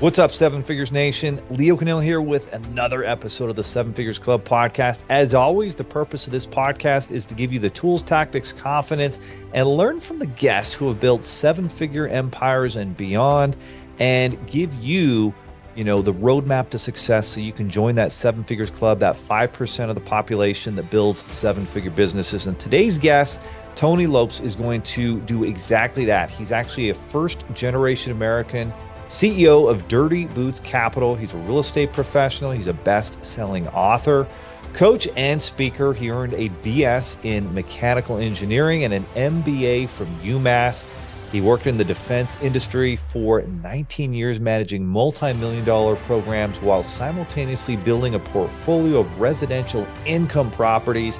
What's up, Seven Figures Nation? Leo Kanell here with another episode of the Seven Figures Club podcast. As always, the purpose of this podcast is to give you the tools, tactics, confidence, and learn from the guests who have built seven figure empires and beyond, and give you, you know, the roadmap to success so you can join that Seven Figures Club, that 5% of the population that builds seven figure businesses. And today's guest, Tony Lopes, is going to do exactly that. He's actually a first generation American CEO of Dirty Boots Capital. He's a real estate professional, he's a best selling author. Coach and speaker, he earned a BS in mechanical engineering and an MBA from UMass. He worked in the defense industry for 19 years, managing multi million dollar programs while simultaneously building a portfolio of residential income properties.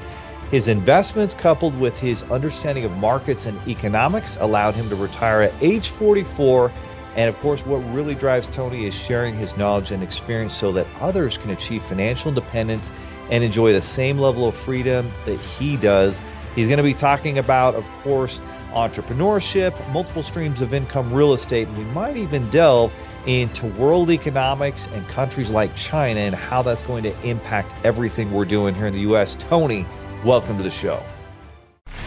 His investments, coupled with his understanding of markets and economics, allowed him to retire at age 44 and of course, what really drives Tony is sharing his knowledge and experience so that others can achieve financial independence and enjoy the same level of freedom that he does. He's going to be talking about, of course, entrepreneurship, multiple streams of income, real estate, and we might even delve into world economics and countries like China and how that's going to impact everything we're doing here in the US. Tony, welcome to the show.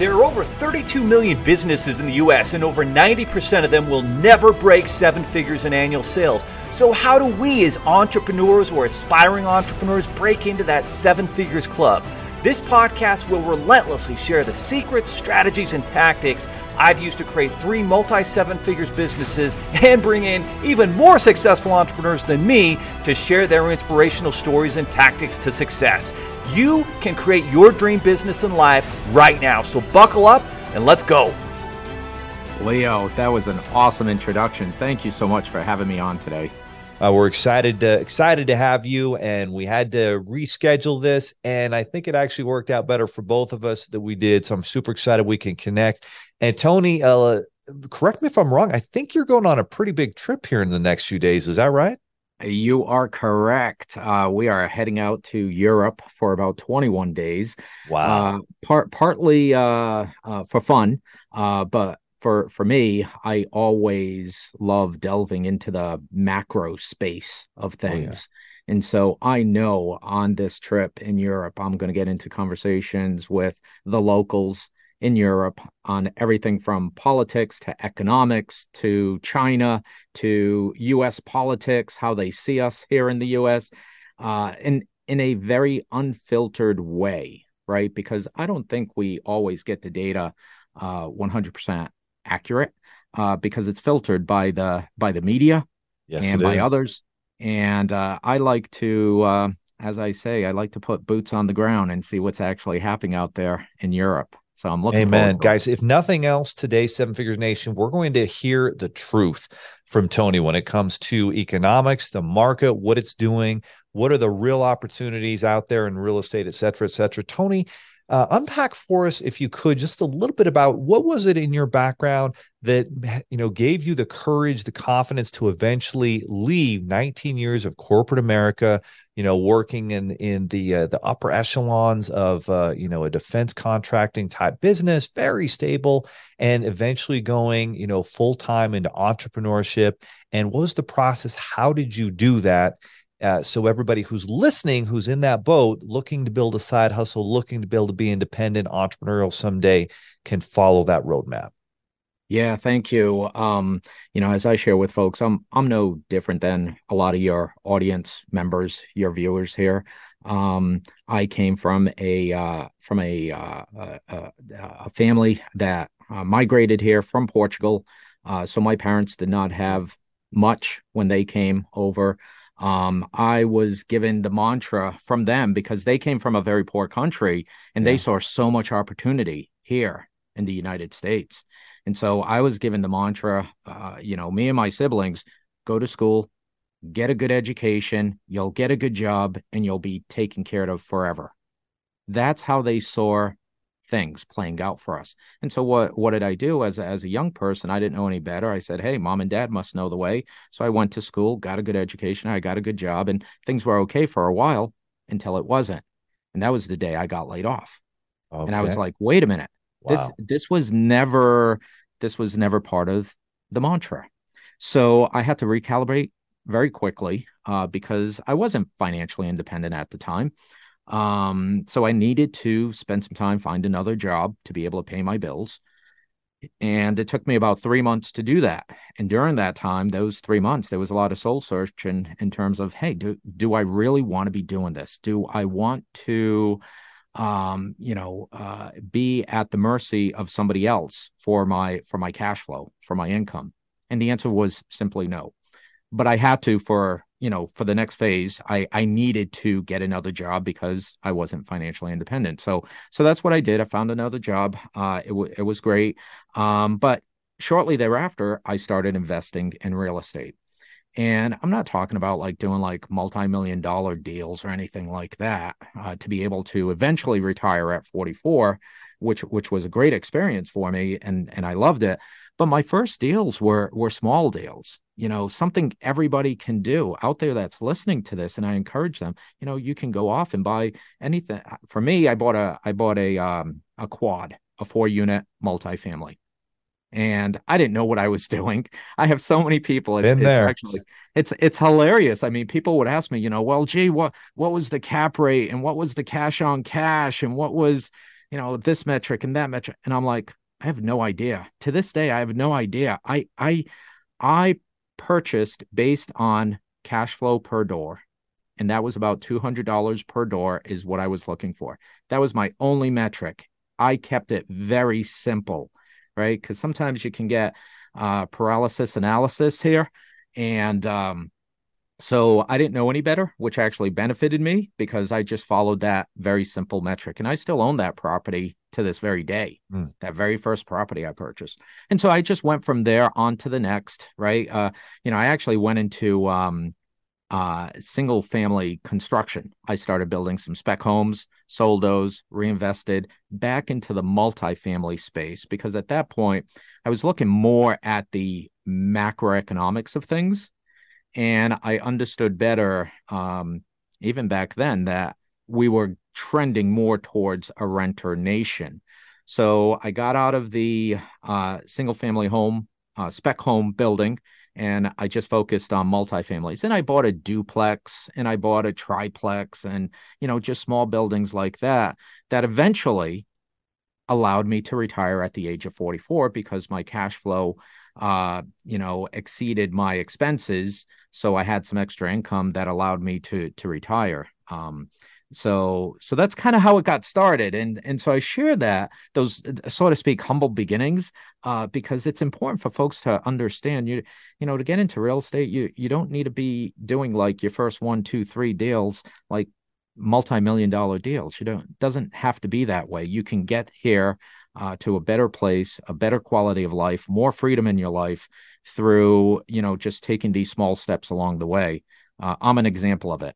There are over 32 million businesses in the US, and over 90% of them will never break seven figures in annual sales. So, how do we, as entrepreneurs or aspiring entrepreneurs, break into that seven figures club? This podcast will relentlessly share the secrets, strategies, and tactics I've used to create three multi seven figures businesses and bring in even more successful entrepreneurs than me to share their inspirational stories and tactics to success. You can create your dream business and life right now. So buckle up and let's go. Leo, that was an awesome introduction. Thank you so much for having me on today. Uh, we're excited to excited to have you, and we had to reschedule this, and I think it actually worked out better for both of us that we did. So I'm super excited we can connect. And Tony, uh, correct me if I'm wrong. I think you're going on a pretty big trip here in the next few days. Is that right? You are correct. Uh, we are heading out to Europe for about 21 days. Wow. Uh, part partly uh, uh for fun, uh, but for for me, I always love delving into the macro space of things. Oh, yeah. And so I know on this trip in Europe, I'm going to get into conversations with the locals in Europe on everything from politics to economics to China to US politics, how they see us here in the US, uh, in, in a very unfiltered way, right? Because I don't think we always get the data uh, 100% accurate uh, because it's filtered by the by the media yes, and by is. others. And uh, I like to, uh, as I say, I like to put boots on the ground and see what's actually happening out there in Europe. So I'm looking. Amen, guys. If nothing else, today, Seven Figures Nation, we're going to hear the truth from Tony when it comes to economics, the market, what it's doing, what are the real opportunities out there in real estate, et cetera, et cetera. Tony, uh, unpack for us, if you could, just a little bit about what was it in your background that you know gave you the courage, the confidence to eventually leave 19 years of corporate America, you know, working in in the uh, the upper echelons of uh, you know a defense contracting type business, very stable, and eventually going you know full time into entrepreneurship. And what was the process? How did you do that? Uh, so everybody who's listening, who's in that boat, looking to build a side hustle, looking to be able to be independent, entrepreneurial someday, can follow that roadmap. Yeah, thank you. Um, you know, as I share with folks, I'm I'm no different than a lot of your audience members, your viewers here. Um, I came from a uh, from a uh, a, a, family that uh, migrated here from Portugal. Uh, so my parents did not have much when they came over um, I was given the mantra from them because they came from a very poor country and yeah. they saw so much opportunity here in the United States. And so I was given the mantra, uh, you know, me and my siblings go to school, get a good education, you'll get a good job, and you'll be taken care of forever. That's how they saw things playing out for us. And so what what did I do as a, as a young person? I didn't know any better. I said, "Hey, mom and dad must know the way." So I went to school, got a good education, I got a good job, and things were okay for a while until it wasn't. And that was the day I got laid off. Okay. And I was like, "Wait a minute. Wow. This this was never this was never part of the mantra." So I had to recalibrate very quickly uh, because I wasn't financially independent at the time. Um, so I needed to spend some time, find another job to be able to pay my bills. And it took me about three months to do that. And during that time, those three months, there was a lot of soul searching in terms of, hey, do do I really want to be doing this? Do I want to um, you know, uh, be at the mercy of somebody else for my for my cash flow, for my income? And the answer was simply no. But I had to for you know for the next phase. I I needed to get another job because I wasn't financially independent. So so that's what I did. I found another job. Uh, it w- it was great. Um, but shortly thereafter, I started investing in real estate. And I'm not talking about like doing like multi-million dollar deals or anything like that uh, to be able to eventually retire at 44, which which was a great experience for me and and I loved it. But my first deals were were small deals, you know, something everybody can do out there that's listening to this. And I encourage them, you know, you can go off and buy anything. For me, I bought a I bought a um a quad, a four unit multifamily and I didn't know what I was doing. I have so many people. It's, it's actually it's it's hilarious. I mean, people would ask me, you know, well, gee, what what was the cap rate and what was the cash on cash and what was, you know, this metric and that metric, and I'm like, I have no idea. To this day, I have no idea. I I I purchased based on cash flow per door. And that was about $200 per door, is what I was looking for. That was my only metric. I kept it very simple right? Because sometimes you can get uh, paralysis analysis here. And um, so I didn't know any better, which actually benefited me because I just followed that very simple metric. And I still own that property to this very day, mm. that very first property I purchased. And so I just went from there on to the next, right? Uh, you know, I actually went into um, uh, single family construction. I started building some spec homes, sold those, reinvested back into the multifamily space because at that point I was looking more at the macroeconomics of things. And I understood better, um, even back then, that we were trending more towards a renter nation. So I got out of the uh, single family home, uh, spec home building and I just focused on multifamilies. And I bought a duplex and I bought a triplex and, you know, just small buildings like that, that eventually allowed me to retire at the age of 44 because my cash flow, uh, you know, exceeded my expenses. So I had some extra income that allowed me to, to retire. Um, so so that's kind of how it got started and and so i share that those so to speak humble beginnings uh, because it's important for folks to understand you you know to get into real estate you you don't need to be doing like your first one two three deals like multi-million dollar deals you don't doesn't have to be that way you can get here uh, to a better place a better quality of life more freedom in your life through you know just taking these small steps along the way uh, i'm an example of it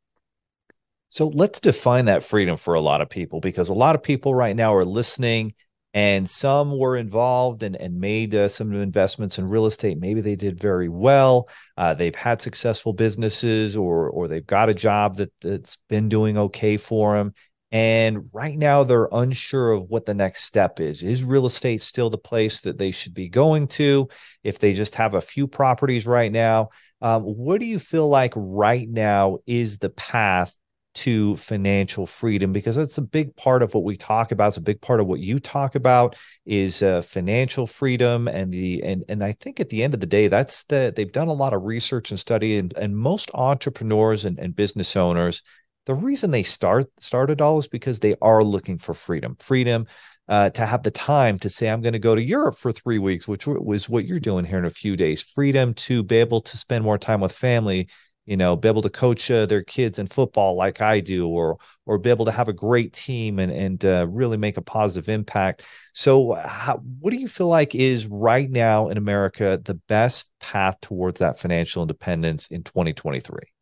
so let's define that freedom for a lot of people because a lot of people right now are listening and some were involved and, and made uh, some new investments in real estate. Maybe they did very well. Uh, they've had successful businesses or, or they've got a job that, that's been doing okay for them. And right now they're unsure of what the next step is. Is real estate still the place that they should be going to if they just have a few properties right now? Um, what do you feel like right now is the path to financial freedom because that's a big part of what we talk about it's a big part of what you talk about is uh, financial freedom and the and and i think at the end of the day that's the they've done a lot of research and study and, and most entrepreneurs and, and business owners the reason they start started all is because they are looking for freedom freedom uh, to have the time to say i'm going to go to europe for three weeks which was what you're doing here in a few days. Freedom to be able to spend more time with family you know be able to coach uh, their kids in football like i do or or be able to have a great team and and uh, really make a positive impact. So how, what do you feel like is right now in america the best path towards that financial independence in 2023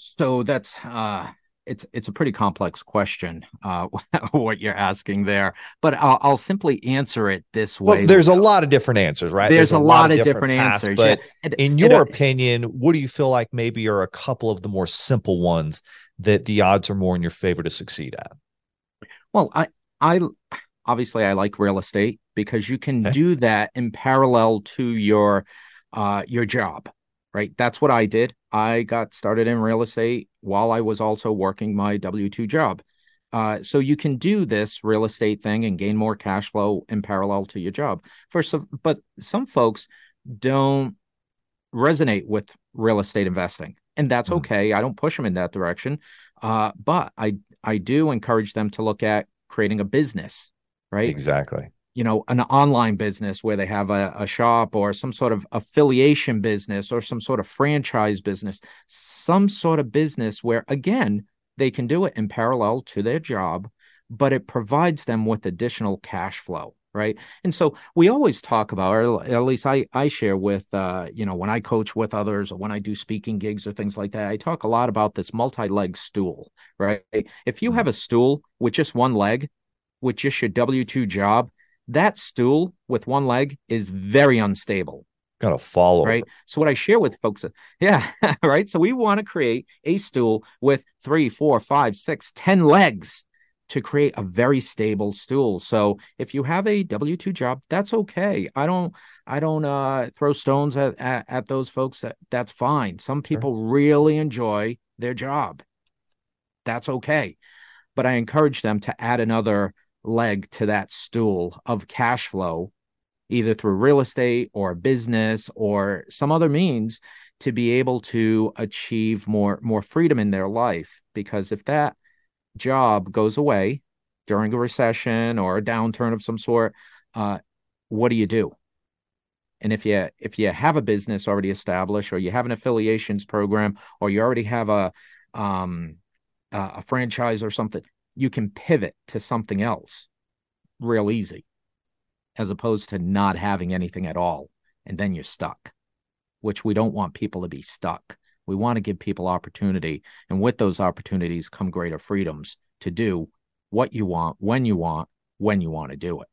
so that's uh it's it's a pretty complex question uh, what you're asking there but I'll, I'll, simply answer it this way well, there's a lot of different answers right there's, there's a, lot, lot, of different, different paths, answers but yeah. in your opinion what do you feel like maybe are a couple of the more simple ones that the odds are more in your favor to succeed at well i i obviously i like real estate because you can okay. do that in parallel to your uh your job right? That's what I did. I got started in real estate while I was also working my W 2 job. Uh, so you can do this real estate thing and gain more cash flow in parallel to your job. For some, but some folks don't resonate with real estate investing, and that's mm-hmm. okay. I don't push them in that direction, uh, but I I do encourage them to look at creating a business, right? Exactly you know an online business where they have a, a, shop or some sort of affiliation business or some sort of franchise business some sort of business where again they can do it in parallel to their job but it provides them with additional cash flow right and so we always talk about or at least i i share with uh you know when i coach with others or when i do speaking gigs or things like that i talk a lot about this multi-leg stool right if you mm-hmm. have a stool with just one leg with just your w2 job that stool with one leg is very unstable. Got to follow. Right. So, what I share with folks, yeah, right. So, we want to create a stool with three, four, five, six, ten legs to create a very stable stool. So, if you have a W 2 job, that's okay. I don't, I don't uh, throw stones at, at, at those folks. That That's fine. Some people sure. really enjoy their job. That's okay. But I encourage them to add another leg to that stool of cash flow, either through real estate or business or some other means to be able to achieve more more freedom in their life. Because if that job goes away during a recession or a downturn of some sort uh, what do you do? And if you if you have a business already established or you have an affiliations program or you already have a um, a franchise or something you can pivot to something else real easy as opposed to not having anything at all and then you're stuck which we don't want people to be stuck. We want to give people opportunity and with those opportunities come greater freedoms to do what you want when you want when you want to do it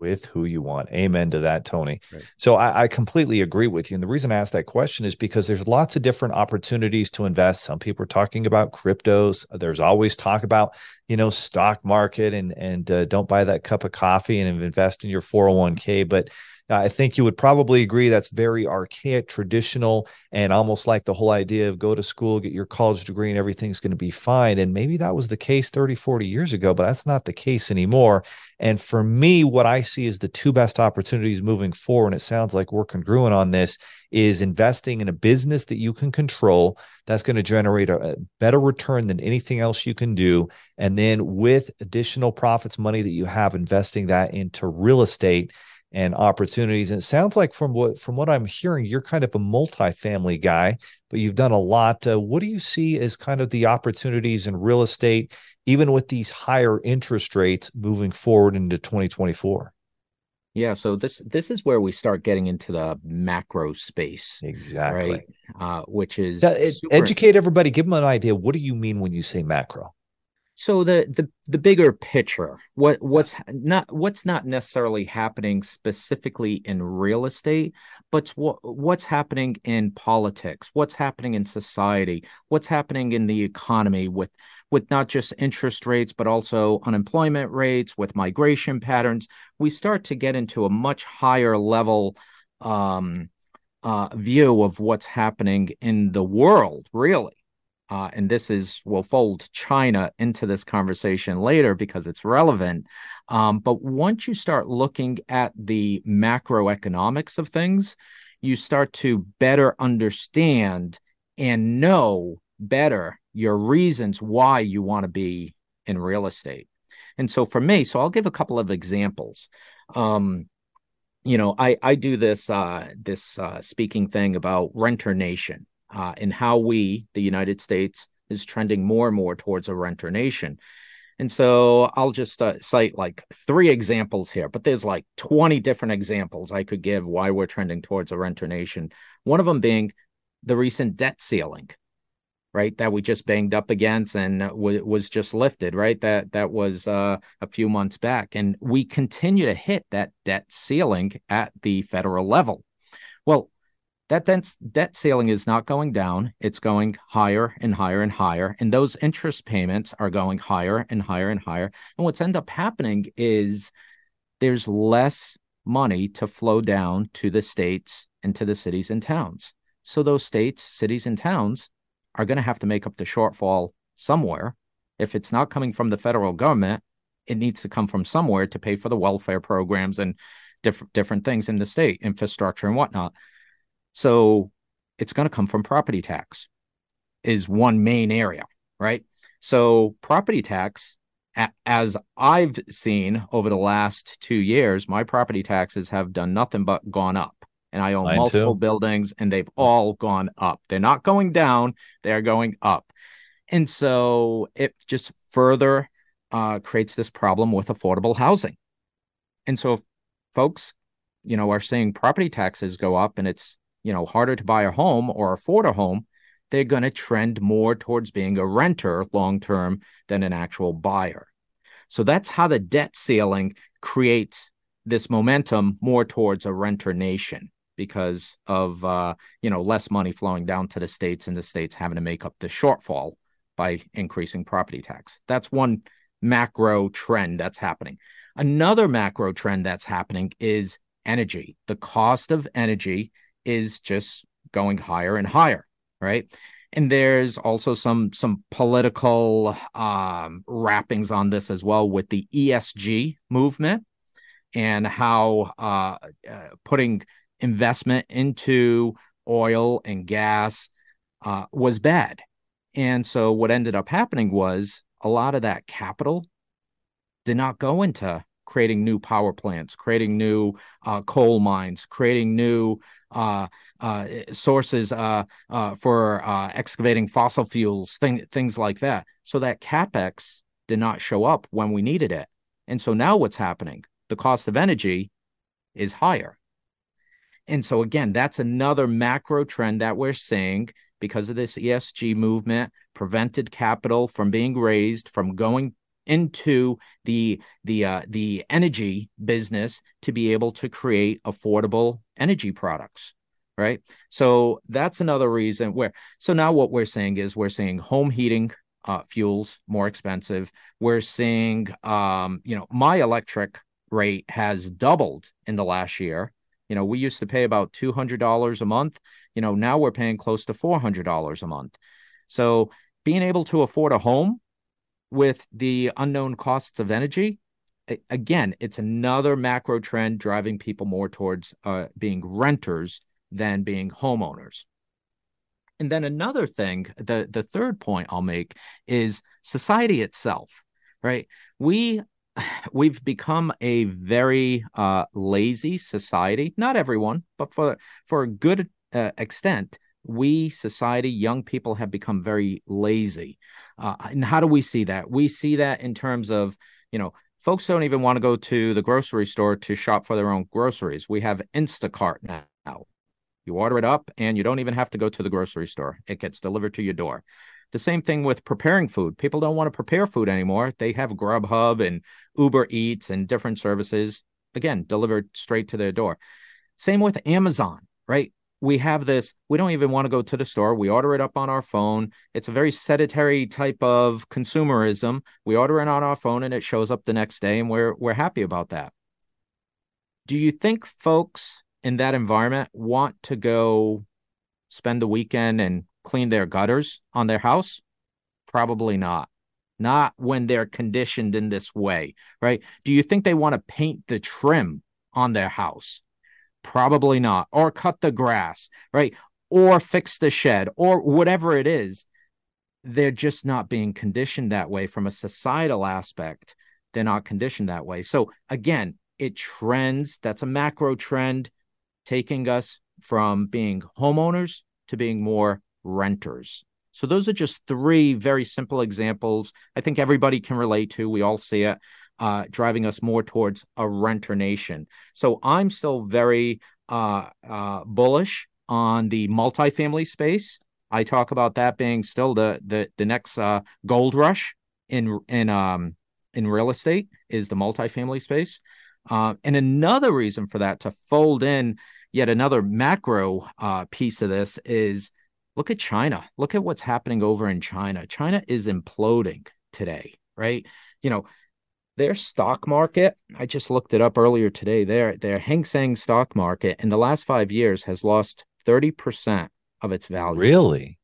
with who you want. Amen to that, Tony. Right. So I, I, completely agree with you. And the reason I asked that question is because there's lots of different opportunities to invest. Some people are talking about cryptos. There's always talk about, you know, stock market and and uh, don't buy that cup of coffee and invest in your 401k. But I think you would probably agree that's very archaic, traditional, and almost like the whole idea of go to school, get your college degree, and everything's going to be fine. And maybe that was the case 30, 40 years ago, but that's not the case anymore. And for me, what I see is the two best opportunities moving forward, and it sounds like we're congruent on this, is investing in a business that you can control that's going to generate a, a better return than anything else you can do. And then with additional profits, money that you have, investing that into real estate and opportunities. And it sounds like from what from what I'm hearing, you're kind of a multifamily guy, but you've done a lot. Uh, what do you see as kind of the opportunities in real estate, even with these higher interest rates moving forward into 2024? Yeah, so this this is where we start getting into the macro space, exactly, right? Uh, which is educate everybody. Give them an idea. What do you mean when you say macro? So the the the bigger picture what what's not what's not necessarily happening specifically in real estate but what what's happening in politics what's happening in society what's happening in the economy with with not just interest rates but also unemployment rates with migration patterns we start to get into a much higher level um, uh, view of what's happening in the world really uh, and this is we'll fold China into this conversation later because it's relevant. Um, but once you start looking at the macroeconomics of things, you start to better understand and know better your reasons why you want to be in real estate. And so for me, so I'll give a couple of examples. Um, you know, I I do this uh, this uh, speaking thing about renter nation uh, and how we, the United States, is trending more and more towards a renter nation. And so I'll just uh, cite like three examples here, but there's like 20 different examples I could give why we're trending towards a renter nation. One of them being the recent debt ceiling, right? That we just banged up against and w- was just lifted, right? That that was uh, a few months back, and we continue to hit that debt ceiling at the federal level. Well, that debt, debt ceiling is not going down. It's going higher and higher and higher. And those interest payments are going higher and higher and higher. And what's end up happening is there's less money to flow down to the states and to the cities and towns. So those states, cities, and towns are going to have to make up the shortfall somewhere. If it's not coming from the federal government, it needs to come from somewhere to pay for the welfare programs and different different things in the state, infrastructure and whatnot. So it's going to come from property tax, is one main area, right? So property tax, as I've seen over the last two years, my property taxes have done nothing but gone up. And I own Mine multiple too. buildings and they've all gone up. They're not going down, they're going up. And so it just further uh, creates this problem with affordable housing. And so if folks, you know, are seeing property taxes go up and it's, you know, harder to buy a home or afford a home, they're going to trend more towards being a renter long term than an actual buyer. So that's how the debt ceiling creates this momentum more towards a renter nation because of uh, you know less money flowing down to the states and the states having to make up the shortfall by increasing property tax. That's one macro trend that's happening. Another macro trend that's happening is energy. The cost of energy is just going higher and higher, right? And there's also some some political um, wrappings on this as well with the ESG movement and how uh, uh, putting investment into oil and gas uh, was bad. And so what ended up happening was a lot of that capital did not go into creating new power plants, creating new uh, coal mines, creating new uh, uh, sources uh, uh, for uh, excavating fossil fuels, thing, things like that. So that capex did not show up when we needed it. And so now what's happening? The cost of energy is higher. And so again, that's another macro trend that we're seeing because of this ESG movement, prevented capital from being raised, from going into the the uh, the energy business to be able to create affordable energy products right? So that's another reason where so now what we're saying is we're seeing home heating uh, fuels more expensive. We're seeing um, you know my electric rate has doubled in the last year. You know we used to pay about $200 a month. You know now we're paying close to $400 a month. So being able to afford a home with the unknown costs of energy, again, it's another macro trend driving people more towards uh, being renters than being homeowners. And then another thing, the the third point I'll make is society itself, right? We we've become a very uh, lazy society. Not everyone, but for for a good uh, extent, we society, young people have become very lazy. Uh, and how do we see that? We see that in terms of, you know, folks don't even want to go to the grocery store to shop for their own groceries. We have Instacart now. You order it up and you don't even have to go to the grocery store. It gets delivered to your door. The same thing with preparing food. People don't want to prepare food anymore. They have Grubhub and Uber Eats and different services, again, delivered straight to their door. Same with Amazon, right? We have this we don't even want to go to the store. We order it up on our phone. It's a very sedentary type of consumerism. We order it on our phone and it shows up the next day and we're we're happy about that. Do you think folks in that environment want to go spend the weekend and clean their gutters on their house? Probably not. Not when they're conditioned in this way right? Do you think they want to paint the trim on their house Probably not. Or cut the grass, right? Or fix the shed or whatever it is. They're just not being conditioned that way from a societal aspect. They're not conditioned that way. So again, it trends. That's a macro trend taking us from being homeowners to being more renters. So those are just three very simple examples. I think everybody can relate to. We all see it uh, driving us more towards a renter nation. So I'm still very uh, uh, bullish on the multifamily space. I talk about that being still the the the next uh, gold rush in in um in real estate is the multifamily space. Uh, and another reason for that to fold in yet another macro uh, piece of this is look at China. Look at what's happening over in China. China is imploding today, right? You know, their stock market, I just looked it up earlier today. Their their Hang Seng stock market in the last five years has lost 30% of its value. Really?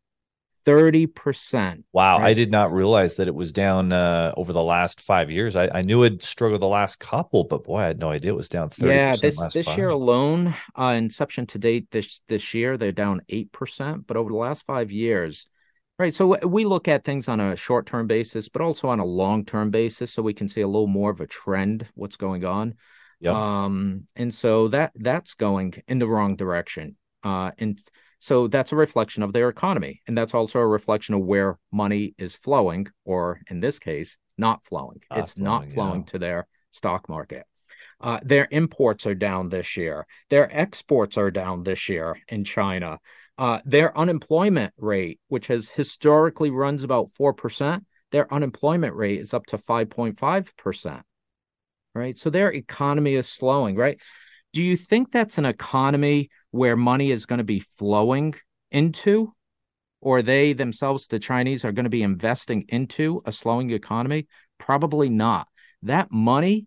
30%. Wow. Right? I did not realize that it was down uh, over the last five years. I, I, knew it struggled the last couple, but boy, I had no idea it was down 30 Yeah, this, this year alone, uh, inception to date this, this year, they're down 8%. But over the last five years, right? So we look at things on a short term basis, but also on a long term basis. So we can see a little more of a trend, what's going on. Yep. Um, and so that that's going in the wrong direction. Uh, and so that's a reflection of their economy. And that's also a reflection of where money is flowing, or in this case, not flowing. Not it's flowing, not flowing yeah. to their stock market. Uh, their imports are down this year. Their exports are down this year in China. Uh, their unemployment rate, which has historically runs about 4%, their unemployment rate is up to 5.5%. Right. So their economy is slowing, right? Do you think that's an economy where money is going to be flowing into, or they themselves, the Chinese, are going to be investing into a slowing economy? Probably not. That money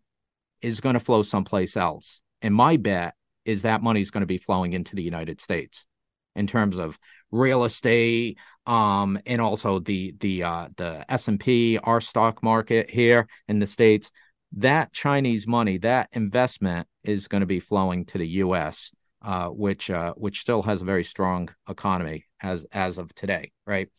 is going to flow someplace else. And my bet is that money is going to be flowing into the United States in terms of real estate, um, and also the the uh, the S and P, our stock market here in the states. That Chinese money, that investment, is going to be flowing to the U.S uh, which uh, which still has a very strong economy as as of today, right?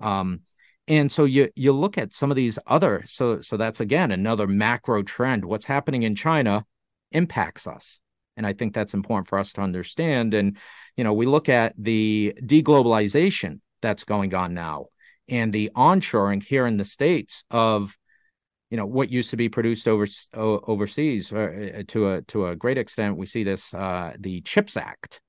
Um, and so you you look at some of these other so so that's again another macro trend. What's happening in China impacts us, and I think that's important for us to understand. And you know, we look at the deglobalization that's going on now and the onshoring here in the states of you know what used to be produced over overseas uh, to a to a great extent we see this uh, the chips act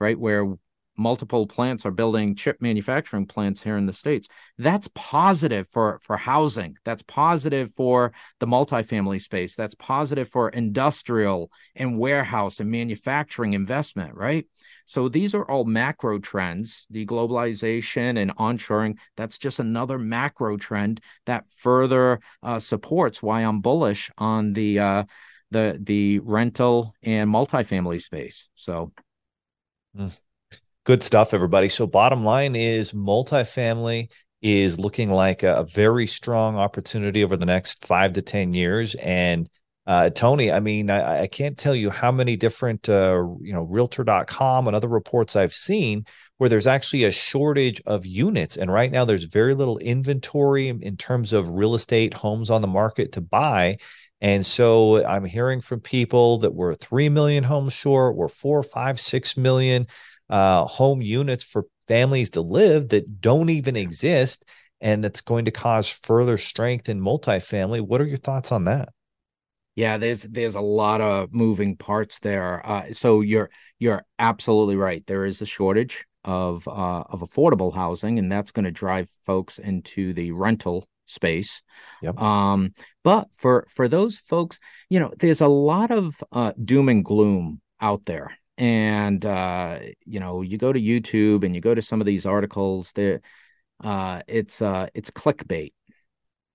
right where multiple plants are building chip manufacturing plants here in the states that's positive for for housing that's positive for the multifamily space that's positive for industrial and warehouse and manufacturing investment right so these are all macro trends, the globalization and onshoring. That's just another macro trend that further uh, supports why I'm bullish on the uh, the the rental and multifamily space. So. Mm. Good stuff, everybody. So, bottom line is multifamily is looking like a, a very strong opportunity over the next five to 10 years. And uh, Tony, I mean, I, I, can't tell you how many different, uh, you know, realtor.com and other reports I've seen where there's actually a shortage of units. And right now there's very little inventory in terms of real estate homes on the market to buy. And so I'm hearing from people that we're 3 million homes short, we're four, five, six million uh, home units for families to live that don't even exist. And that's going to cause further strength in multifamily. What are your thoughts on that? Yeah, there's there's a lot of moving parts there. Uh, so you're you're absolutely right. There is a shortage of uh, of affordable housing, and that's going to drive folks into the rental space. Yep. Um, but for for those folks, you know, there's a lot of uh, doom and gloom out there, and uh, you know, you go to YouTube and you go to some of these articles. There, uh, it's uh, it's clickbait,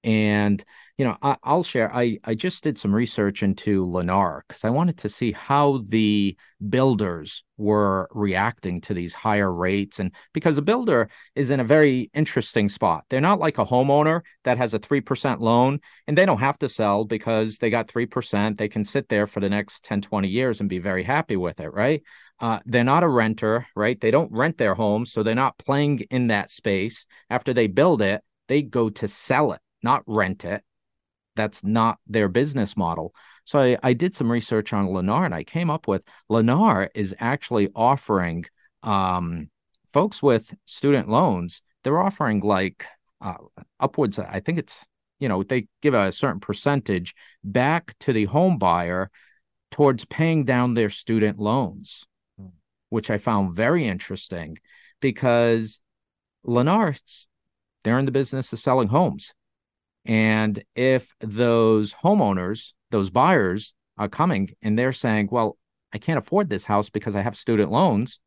and you know, I, will share. I I just did some research into Lennar because I wanted to see how the builders were reacting to these higher rates, and because a builder is in a very interesting spot. They're not like a homeowner that has a three percent loan and they don't have to sell because they got three percent. They can sit there for the next 10, 20 years and be very happy with it, right? Uh, they're not a renter, right? They don't rent their home, so they're not playing in that space. After they build it, they go to sell it, not rent it that's not their business model. So I, I did some research on Lennar and I came up with Lennar is actually offering um, folks with student loans, they're offering like uh, upwards, I think it's, you know, they give a certain percentage back to the home buyer towards paying down their student loans, hmm. which I found very interesting because Lennar, they're in the business of selling homes. And if those homeowners, those buyers are coming and they're saying, well, I can't afford this house because I have student loans,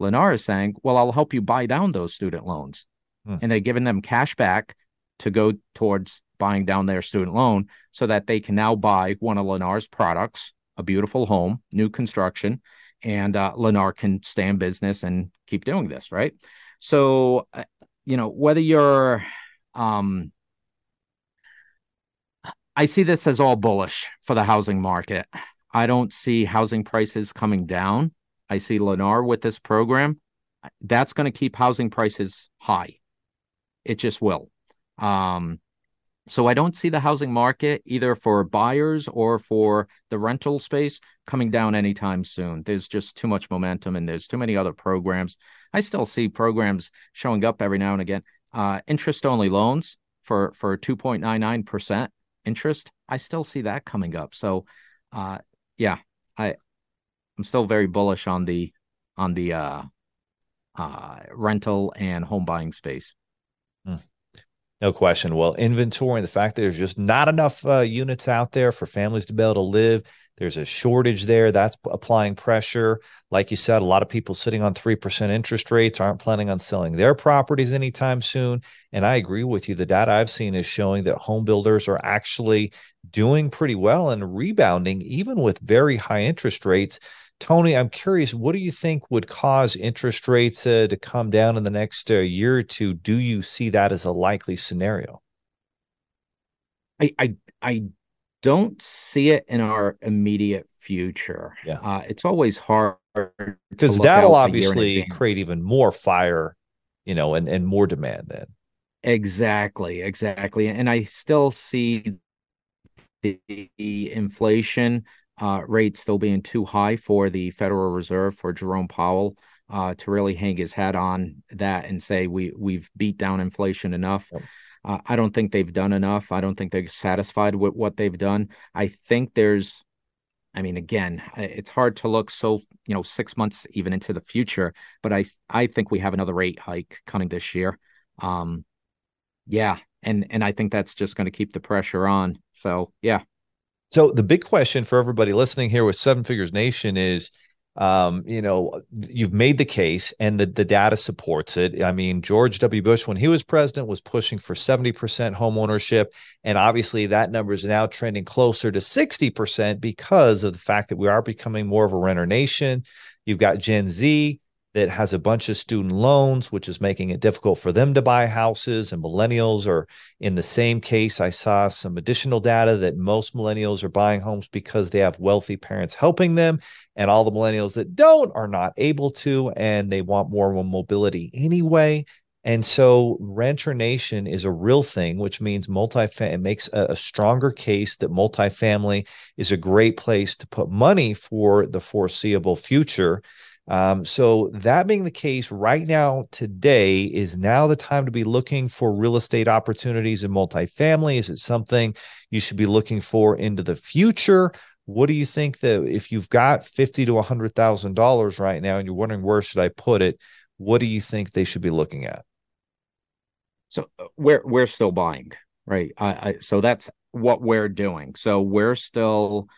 Lennar is saying, well, I'll help you buy down those student loans. Hmm. And they're giving them cash back to go towards buying down their student loan so that they can now buy one of Lennar's products, a beautiful home, new construction, and uh, Lennar can stay in business and keep doing this, right? So, uh, you know, whether you're, um, I see this as all bullish for the housing market. I don't see housing prices coming down. I see Lennar with this program. That's going to keep housing prices high. It just will. Um, so I don't see the housing market either for buyers or for the rental space coming down anytime soon. There's just too much momentum and there's too many other programs. I still see programs showing up every now and again. Uh, interest only loans for for 2.99% interest. I still see that coming up. So uh, yeah, I I'm still very bullish on the on the uh, uh, rental and home buying space. Hmm. No question. Well, inventory and the fact that there's just not enough uh, units out there for families to be able to live. There's a shortage there. That's applying pressure. Like you said, a lot of people sitting on 3% interest rates aren't planning on selling their properties anytime soon. And I agree with you. The data I've seen is showing that home builders are actually doing pretty well and rebounding, even with very high interest rates. Tony, I'm curious, what do you think would cause interest rates uh, to come down in the next uh, year or two? Do you see that as a likely scenario? I I, I don't see it in our immediate future. Yeah, uh, it's always hard because that'll obviously create even more fire, you know, and and more demand then. Exactly, exactly, and I still see the, inflation uh, rate still being too high for the Federal Reserve for Jerome Powell uh, to really hang his hat on that and say we we've beat down inflation enough. Yep. Uh, I don't think they've done enough. I don't think they're satisfied with what they've done. I think there's, I mean, again, it's hard to look so you know six months even into the future, but I I think we have another rate hike coming this year. Um, yeah, and and I think that's just going to keep the pressure on. So yeah, so the big question for everybody listening here with Seven Figures Nation is, um, you know, you've made the case and the, the data supports it. I mean, George W. Bush, when he was president, was pushing for 70% home ownership. And obviously that number is now trending closer to 60% because of the fact that we are becoming more of a renter nation. You've got Gen Z that has a bunch of student loans, which is making it difficult for them to buy houses. And millennials are in the same case. I saw some additional data that most millennials are buying homes because they have wealthy parents helping them. And all the millennials that don't are not able to, and they want more mobility anyway. And so renter nation is a real thing, which means multi it makes a, a, stronger case that multifamily is a great place to put money for the foreseeable future. Um, so that being the case, right now, today is now the time to be looking for real estate opportunities in multifamily. Is it something you should be looking for into the future? What do you think that if you've got fifty to a hundred thousand dollars right now, and you're wondering where should I put it, what do you think they should be looking at? So uh, we're we're still buying, right? I, I so that's what we're doing. So we're still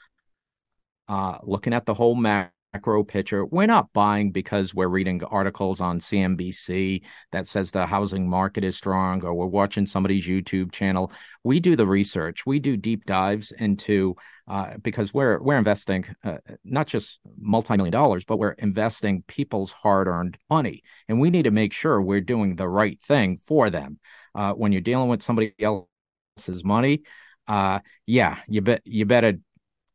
uh, looking at the whole map macro picture. We're not buying because we're reading articles on CNBC that says the housing market is strong or we're watching somebody's YouTube channel. We do the research. We do deep dives into uh, because we're we're investing uh, not just multi-million dollars, but we're investing people's hard-earned money, and we need to make sure we're doing the right thing for them. Uh, when you're dealing with somebody else's money, uh, yeah, you bet you better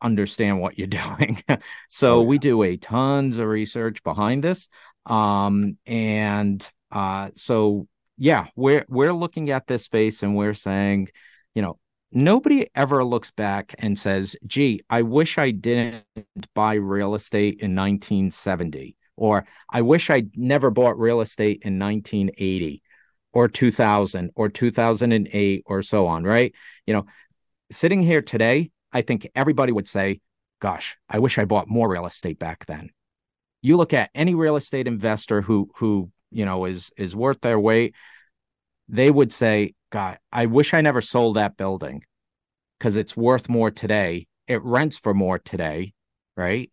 understand what you're doing. so oh, yeah. we do a tons of research behind this. Um, and uh, so yeah, we're we're looking at this space and we're saying, you know, nobody ever looks back and says, gee, I wish I didn't buy real estate in 1970, or I wish I never bought real estate in 1980 or 2000 or 2008 or so on, right? You know, sitting here today, I think everybody would say, gosh, I wish I bought more real estate back then. You look at any real estate investor who who, you know, is is worth their weight, they would say, God, I wish I never sold that building because it's worth more today. It rents for more today, right?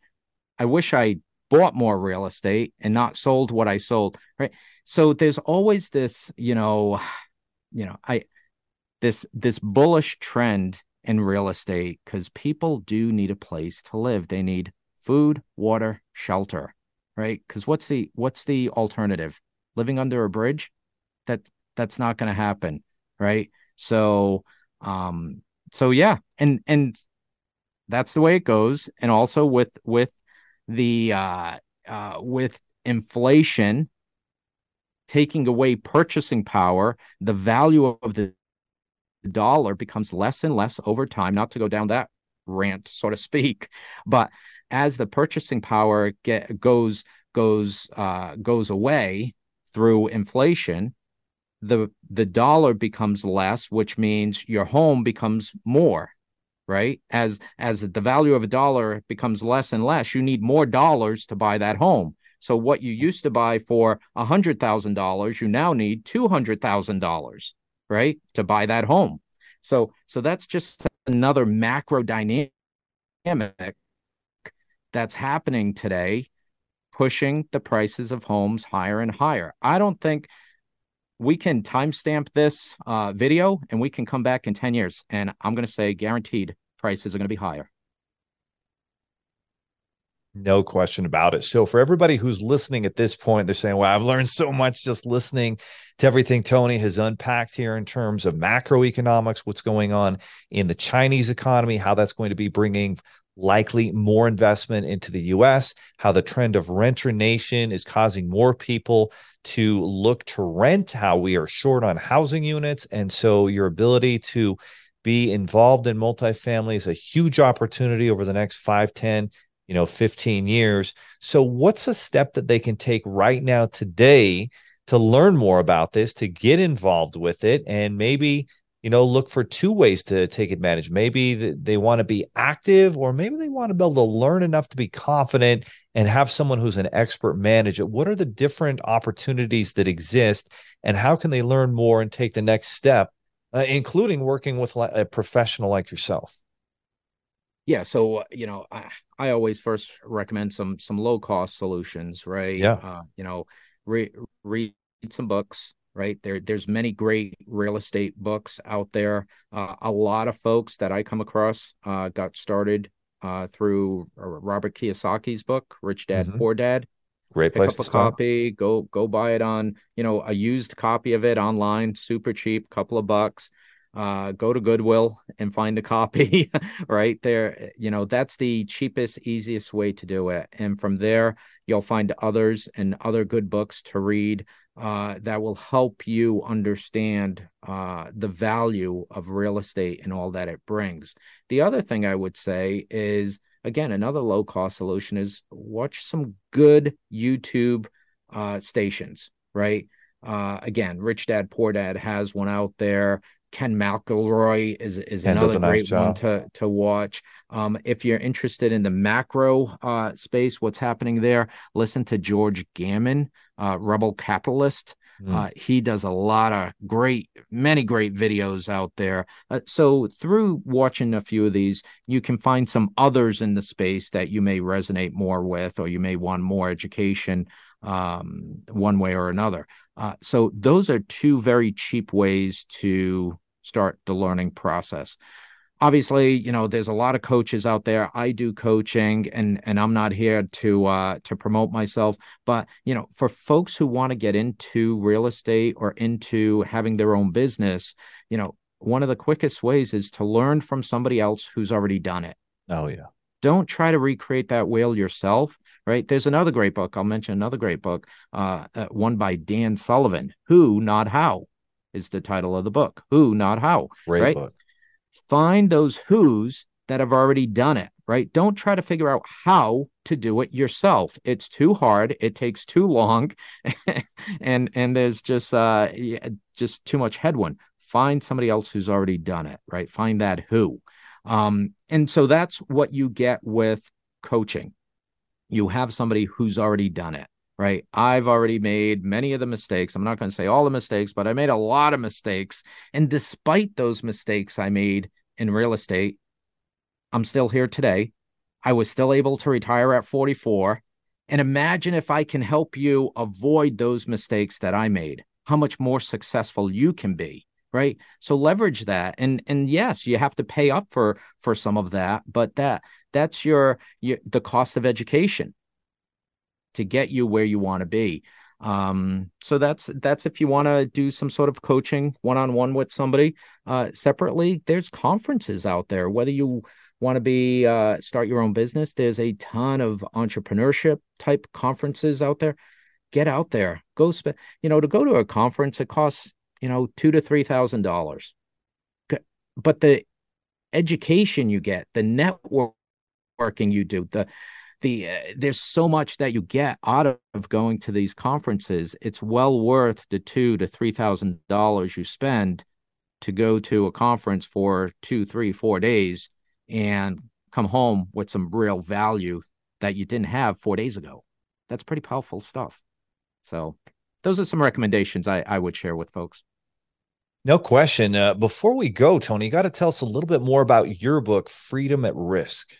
I wish I bought more real estate and not sold what I sold, right? So there's always this, you know, you know, I this this bullish trend in real estate because people do need a place to live. They need food, water, shelter, right? Because what's the what's the alternative? Living under a bridge? That that's not going to happen, right? So, um, so yeah, and and that's the way it goes. And also with with the uh, uh, with inflation taking away purchasing power, the value of the dollar becomes less and less over time. Not to go down that rant, so to speak, but as the purchasing power get goes goes uh, goes away through inflation, the the dollar becomes less, which means your home becomes more. Right as as the value of a dollar becomes less and less, you need more dollars to buy that home. So what you used to buy for a hundred thousand dollars, you now need two hundred thousand dollars, right, to buy that home. So so that's just another macro dynamic that's happening today, pushing the prices of homes higher and higher. I don't think we can timestamp this uh, video and we can come back in 10 years and I'm going to say guaranteed prices are going to be higher. No question about it. So, for everybody who's listening at this point, they're saying, Well, I've learned so much just listening to everything Tony has unpacked here in terms of macroeconomics, what's going on in the Chinese economy, how that's going to be bringing likely more investment into the US, how the trend of renter nation is causing more people to look to rent, how we are short on housing units. And so, your ability to be involved in multifamily is a huge opportunity over the next 5, 10, you know 15 years. So what's a step that they can take right now today to learn more about this to get involved with it and maybe you know look for two ways to take advantage? Maybe they want to be active or maybe they want to be able to learn enough to be confident and have someone who's an expert manage it. What are the different opportunities that exist and how can they learn more and take the next step uh, including working with a professional like yourself yeah so you know I, I always first recommend some some low cost solutions right? Yeah. Uh, you know re- read some books right? There there's many great real estate books out there. Uh, a lot of folks that i come across uh, got started uh, through robert kiyosaki's book rich dad mm-hmm. poor dad. Great Pick place up a start. copy go go buy it on you know a used copy of it online super cheap couple of bucks uh, go to Goodwill and find a copy right there. You know, that's the cheapest, easiest way to do it. And from there, you'll find others and other good books to read uh, that will help you understand uh, the value of real estate and all that it brings. The other thing I would say is, again, another low cost solution is watch some good YouTube uh, stations, right? Uh, again, Rich Dad Poor Dad has one out there. Ken McElroy is is Ken another great nice one to to watch. Um, if you're interested in the macro uh, space, what's happening there, listen to George Gammon, uh, Rebel Capitalist. Mm. Uh, he does a lot of great, many great videos out there. Uh, so through watching a few of these, you can find some others in the space that you may resonate more with, or you may want more education um, one way or another. Uh, so those are two very cheap ways to start the learning process. Obviously, you know, there's a lot of coaches out there. I do coaching and and I'm not here to uh to promote myself, but you know, for folks who want to get into real estate or into having their own business, you know, one of the quickest ways is to learn from somebody else who's already done it. Oh yeah. Don't try to recreate that wheel yourself right? There's another great book. I'll mention another great book, uh, uh, one by Dan Sullivan. Who, not how, is the title of the book. Who, not how. Great right? book. Find those who's that have already done it. Right? Don't try to figure out how to do it yourself. It's too hard. It takes too long, and and there's just uh just too much headwind. Find somebody else who's already done it. Right? Find that who. Um, and so that's what you get with coaching you have somebody who's already done it, right? I've already made many of the mistakes. I'm not going to say all the mistakes, but I made a lot of mistakes. And despite those mistakes I made in real estate, I'm still here today. I was still able to retire at 44. And imagine if I can help you avoid those mistakes that I made, how much more successful you can be right so leverage that and and yes you have to pay up for for some of that but that That's your, your the cost of education to get you where you want to be. Um, so that's that's if you want to do some sort of coaching one on one with somebody. Uh, separately, there's conferences out there. Whether you want to be uh, start your own business, there's a ton of entrepreneurship type conferences out there. Get out there, go spend. You know, to go to a conference, it costs you know two to three thousand dollars, but the education you get, the networking you do, the the uh, there's so much that you get out of going to these conferences. It's well worth the two to three thousand dollars you spend to go to a conference for two, three, four days and come home with some real value that you didn't have four days ago. That's pretty powerful stuff. So those are some recommendations I, I would share with folks. No question. Uh, before we go, Tony, you got to tell us a little bit more about your book, Freedom at Risk.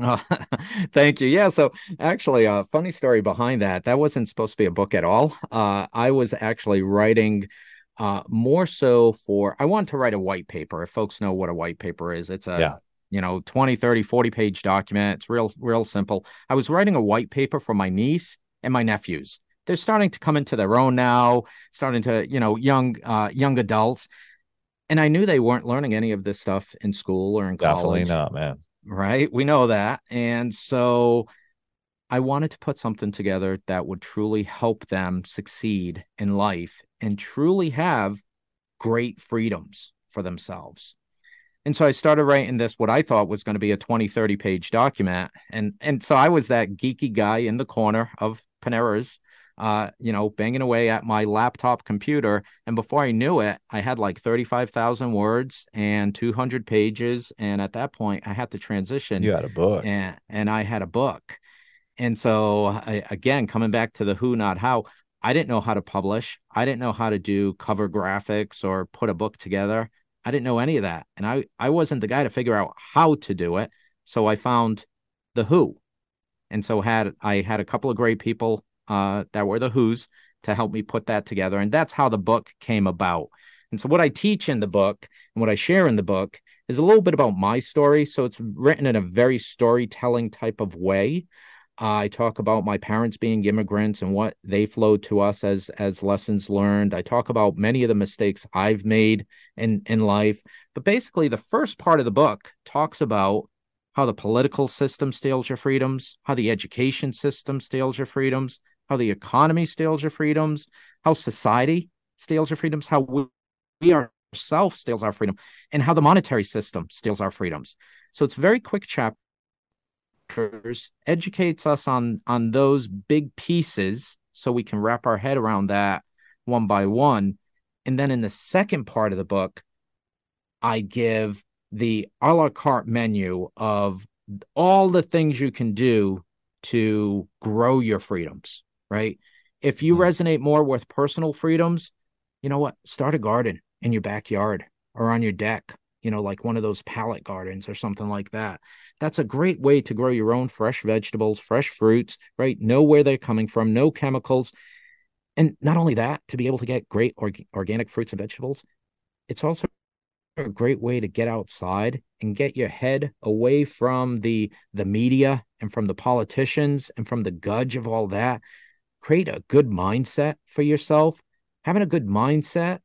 Oh, thank you. Yeah. So actually, a uh, funny story behind that. That wasn't supposed to be a book at all. Uh, I was actually writing uh, more so for, I wanted to write a white paper. If folks know what a white paper is, it's a, yeah. you know, 20, 30, 40 page document. It's real, real simple. I was writing a white paper for my niece and my nephews. They're starting to come into their own now, starting to, you know, young, uh, young adults. And I knew they weren't learning any of this stuff in school or in college. Definitely not, man right? We know that. And so I wanted to put something together that would truly help them succeed in life and truly have great freedoms for themselves. And so I started writing this, what I thought was going to be a 20, 30 page document. And, and so I was that geeky guy in the corner of Panera's uh, you know, banging away at my laptop computer. And before I knew it, I had like 35,000 words and 200 pages. And at that point, I had to transition. You had a book. And, and I had a book. And so, I, again, coming back to the who, not how, I didn't know how to publish. I didn't know how to do cover graphics or put a book together. I didn't know any of that. And I, I wasn't the guy to figure out how to do it. So I found the who. And so had I had a couple of great people uh, that were the Who's to help me put that together. And that's how the book came about. And so, what I teach in the book and what I share in the book is a little bit about my story. So, it's written in a very storytelling type of way. Uh, I talk about my parents being immigrants and what they flowed to us as as lessons learned. I talk about many of the mistakes I've made in in life. But basically, the first part of the book talks about how the political system steals your freedoms, how the education system steals your freedoms, how the economy steals your freedoms, how society steals your freedoms, how we, we ourselves steals our freedom, and how the monetary system steals our freedoms. So it's very quick chapters, educates us on on those big pieces so we can wrap our head around that one by one. And then in the second part of the book, I give the a la carte menu of all the things you can do to grow your freedoms right? If you mm-hmm. resonate more with personal freedoms, you know what? Start a garden in your backyard or on your deck, you know, like one of those pallet gardens or something like that. That's a great way to grow your own fresh vegetables, fresh fruits, right? Know where they're coming from, no chemicals. And not only that, to be able to get great org- organic fruits and vegetables, it's also a great way to get outside and get your head away from the the media and from the politicians and from the gudge of all that create a good mindset for yourself. Having a good mindset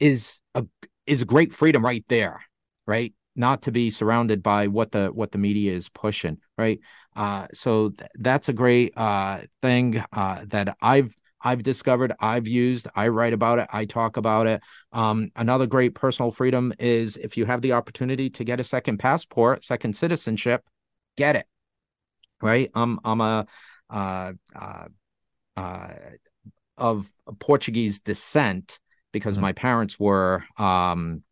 is a is great freedom right there, right? Not to be surrounded by what the what the media is pushing, right? Uh, so th- that's a great uh, thing uh, that I've I've discovered, I've used, I write about it, I talk about it. Um, another great personal freedom is if you have the opportunity to get a second passport, second citizenship, get it. Right? I'm I'm a uh, uh, uh, of Portuguese descent because mm-hmm. my parents were um,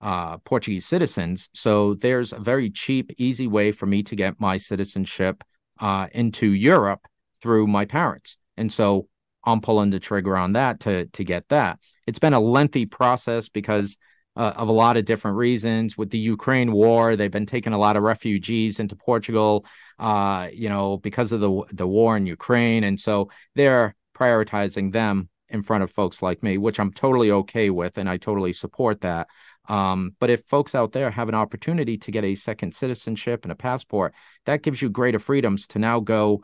uh, Portuguese citizens. So there's a very cheap, easy way for me to get my citizenship uh, into Europe through my parents. And so I'm pulling the trigger on that to to get that. It's been a lengthy process because uh, of a lot of different reasons. With the Ukraine war, they've been taking a lot of refugees into Portugal uh, you know, because of the the war in Ukraine, and so they're prioritizing them in front of folks like me, which I'm totally okay with, and I totally support that. Um, but if folks out there have an opportunity to get a second citizenship and a passport, that gives you greater freedoms to now go,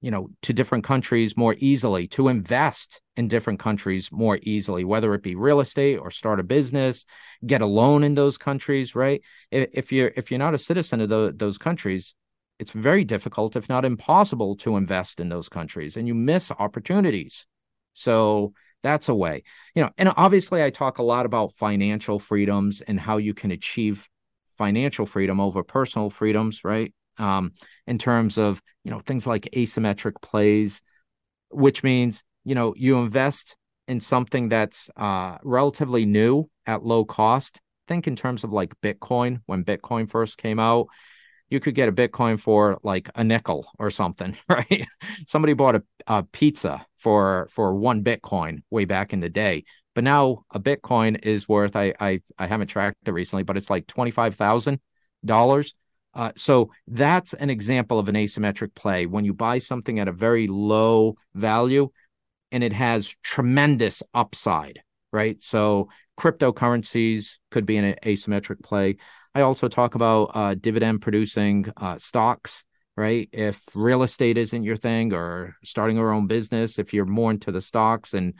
you know, to different countries more easily, to invest in different countries more easily, whether it be real estate or start a business, get a loan in those countries, right? If you're if you're not a citizen of the, those countries, it's very difficult, if not impossible, to invest in those countries, and you miss opportunities. So that's a way. You know and obviously i talk a lot about financial freedoms and how you can achieve financial freedom over personal freedoms right? Um, in terms of you know things like asymmetric plays which means you know you invest in something that's uh, relatively new at low cost. Think in terms of like bitcoin. When bitcoin first came out you could get a Bitcoin for like a nickel or something, right? Somebody bought a, a pizza for for one Bitcoin way back in the day. But now a Bitcoin is worth I I, I haven't tracked it recently, but it's like twenty five thousand uh, dollars. So that's an example of an asymmetric play when you buy something at a very low value and it has tremendous upside, right? So cryptocurrencies could be an asymmetric play. I also talk about uh, dividend producing uh, stocks, right? If real estate isn't your thing or starting your own business, if you're more into the stocks and,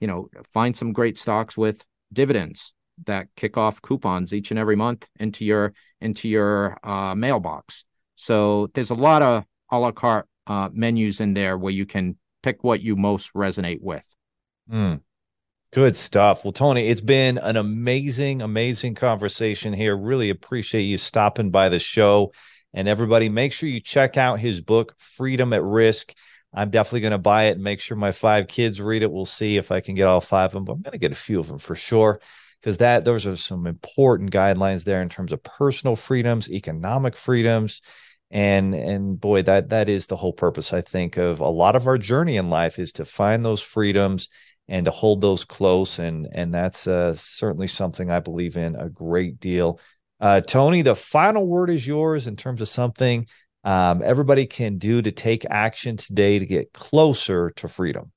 you know, find some great stocks with dividends that kick off coupons each and every month into your into your uh, mailbox. So there's a lot of a la carte uh, menus in there where you can pick what you most resonate with. Mm. Good stuff. Well, Tony, it's been an amazing, amazing conversation here. Really appreciate you stopping by the show. And everybody, make sure you check out his book, Freedom at Risk. I'm definitely going to buy it and make sure my five kids read it. We'll see if I can get all five of them, but I'm going to get a few of them for sure because that those are some important guidelines there in terms of personal freedoms, economic freedoms, and and boy, that that is the whole purpose I think of a lot of our journey in life is to find those freedoms and to hold those close and and that's uh, certainly something I believe in a great deal. Uh, Tony, the final word is yours in terms of something um, everybody can do to take action today to get closer to freedom.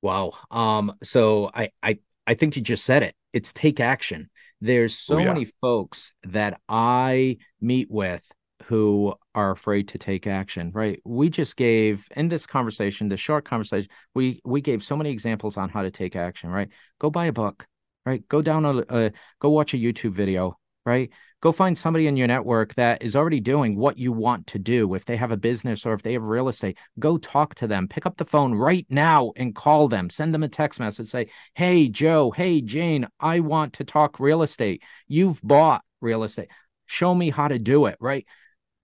Wow. Um, so I I I think you just said it. It's take action. There's so oh, yeah. many folks that I meet with who are afraid to take action right? We just gave in this conversation the short conversation we we gave so many examples on how to take action right? Go buy a book right? Go down a, go watch a youtube video right? Go find somebody in your network that is already doing what you want to do. If they have a business or if they have real estate go talk to them. Pick up the phone right now and call them. Send them a text message. Say hey joe. Hey jane. I want to talk real estate. You've bought real estate. Show me how to do it right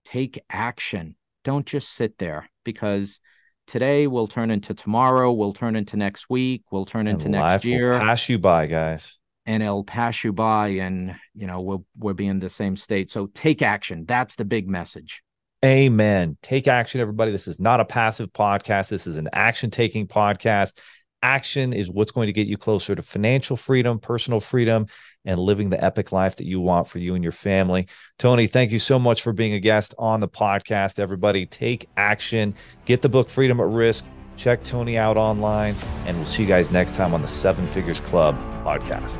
take action. Don't just sit there because today will turn into tomorrow, will turn into next week, will turn into next year. pass you by, guys. And it'll pass you by, and you know we'll we'll be in the same state. So take action. That's the big message. Amen. Take action, everybody. This is not a passive podcast. This is an action taking podcast. Action is what's going to get you closer to financial freedom, personal freedom, and living the epic life that you want for you and your family. Tony, thank you so much for being a guest on the podcast. Everybody, take action, get the book Freedom at Risk, check Tony out online, and we'll see you guys next time on the Seven Figures Club podcast.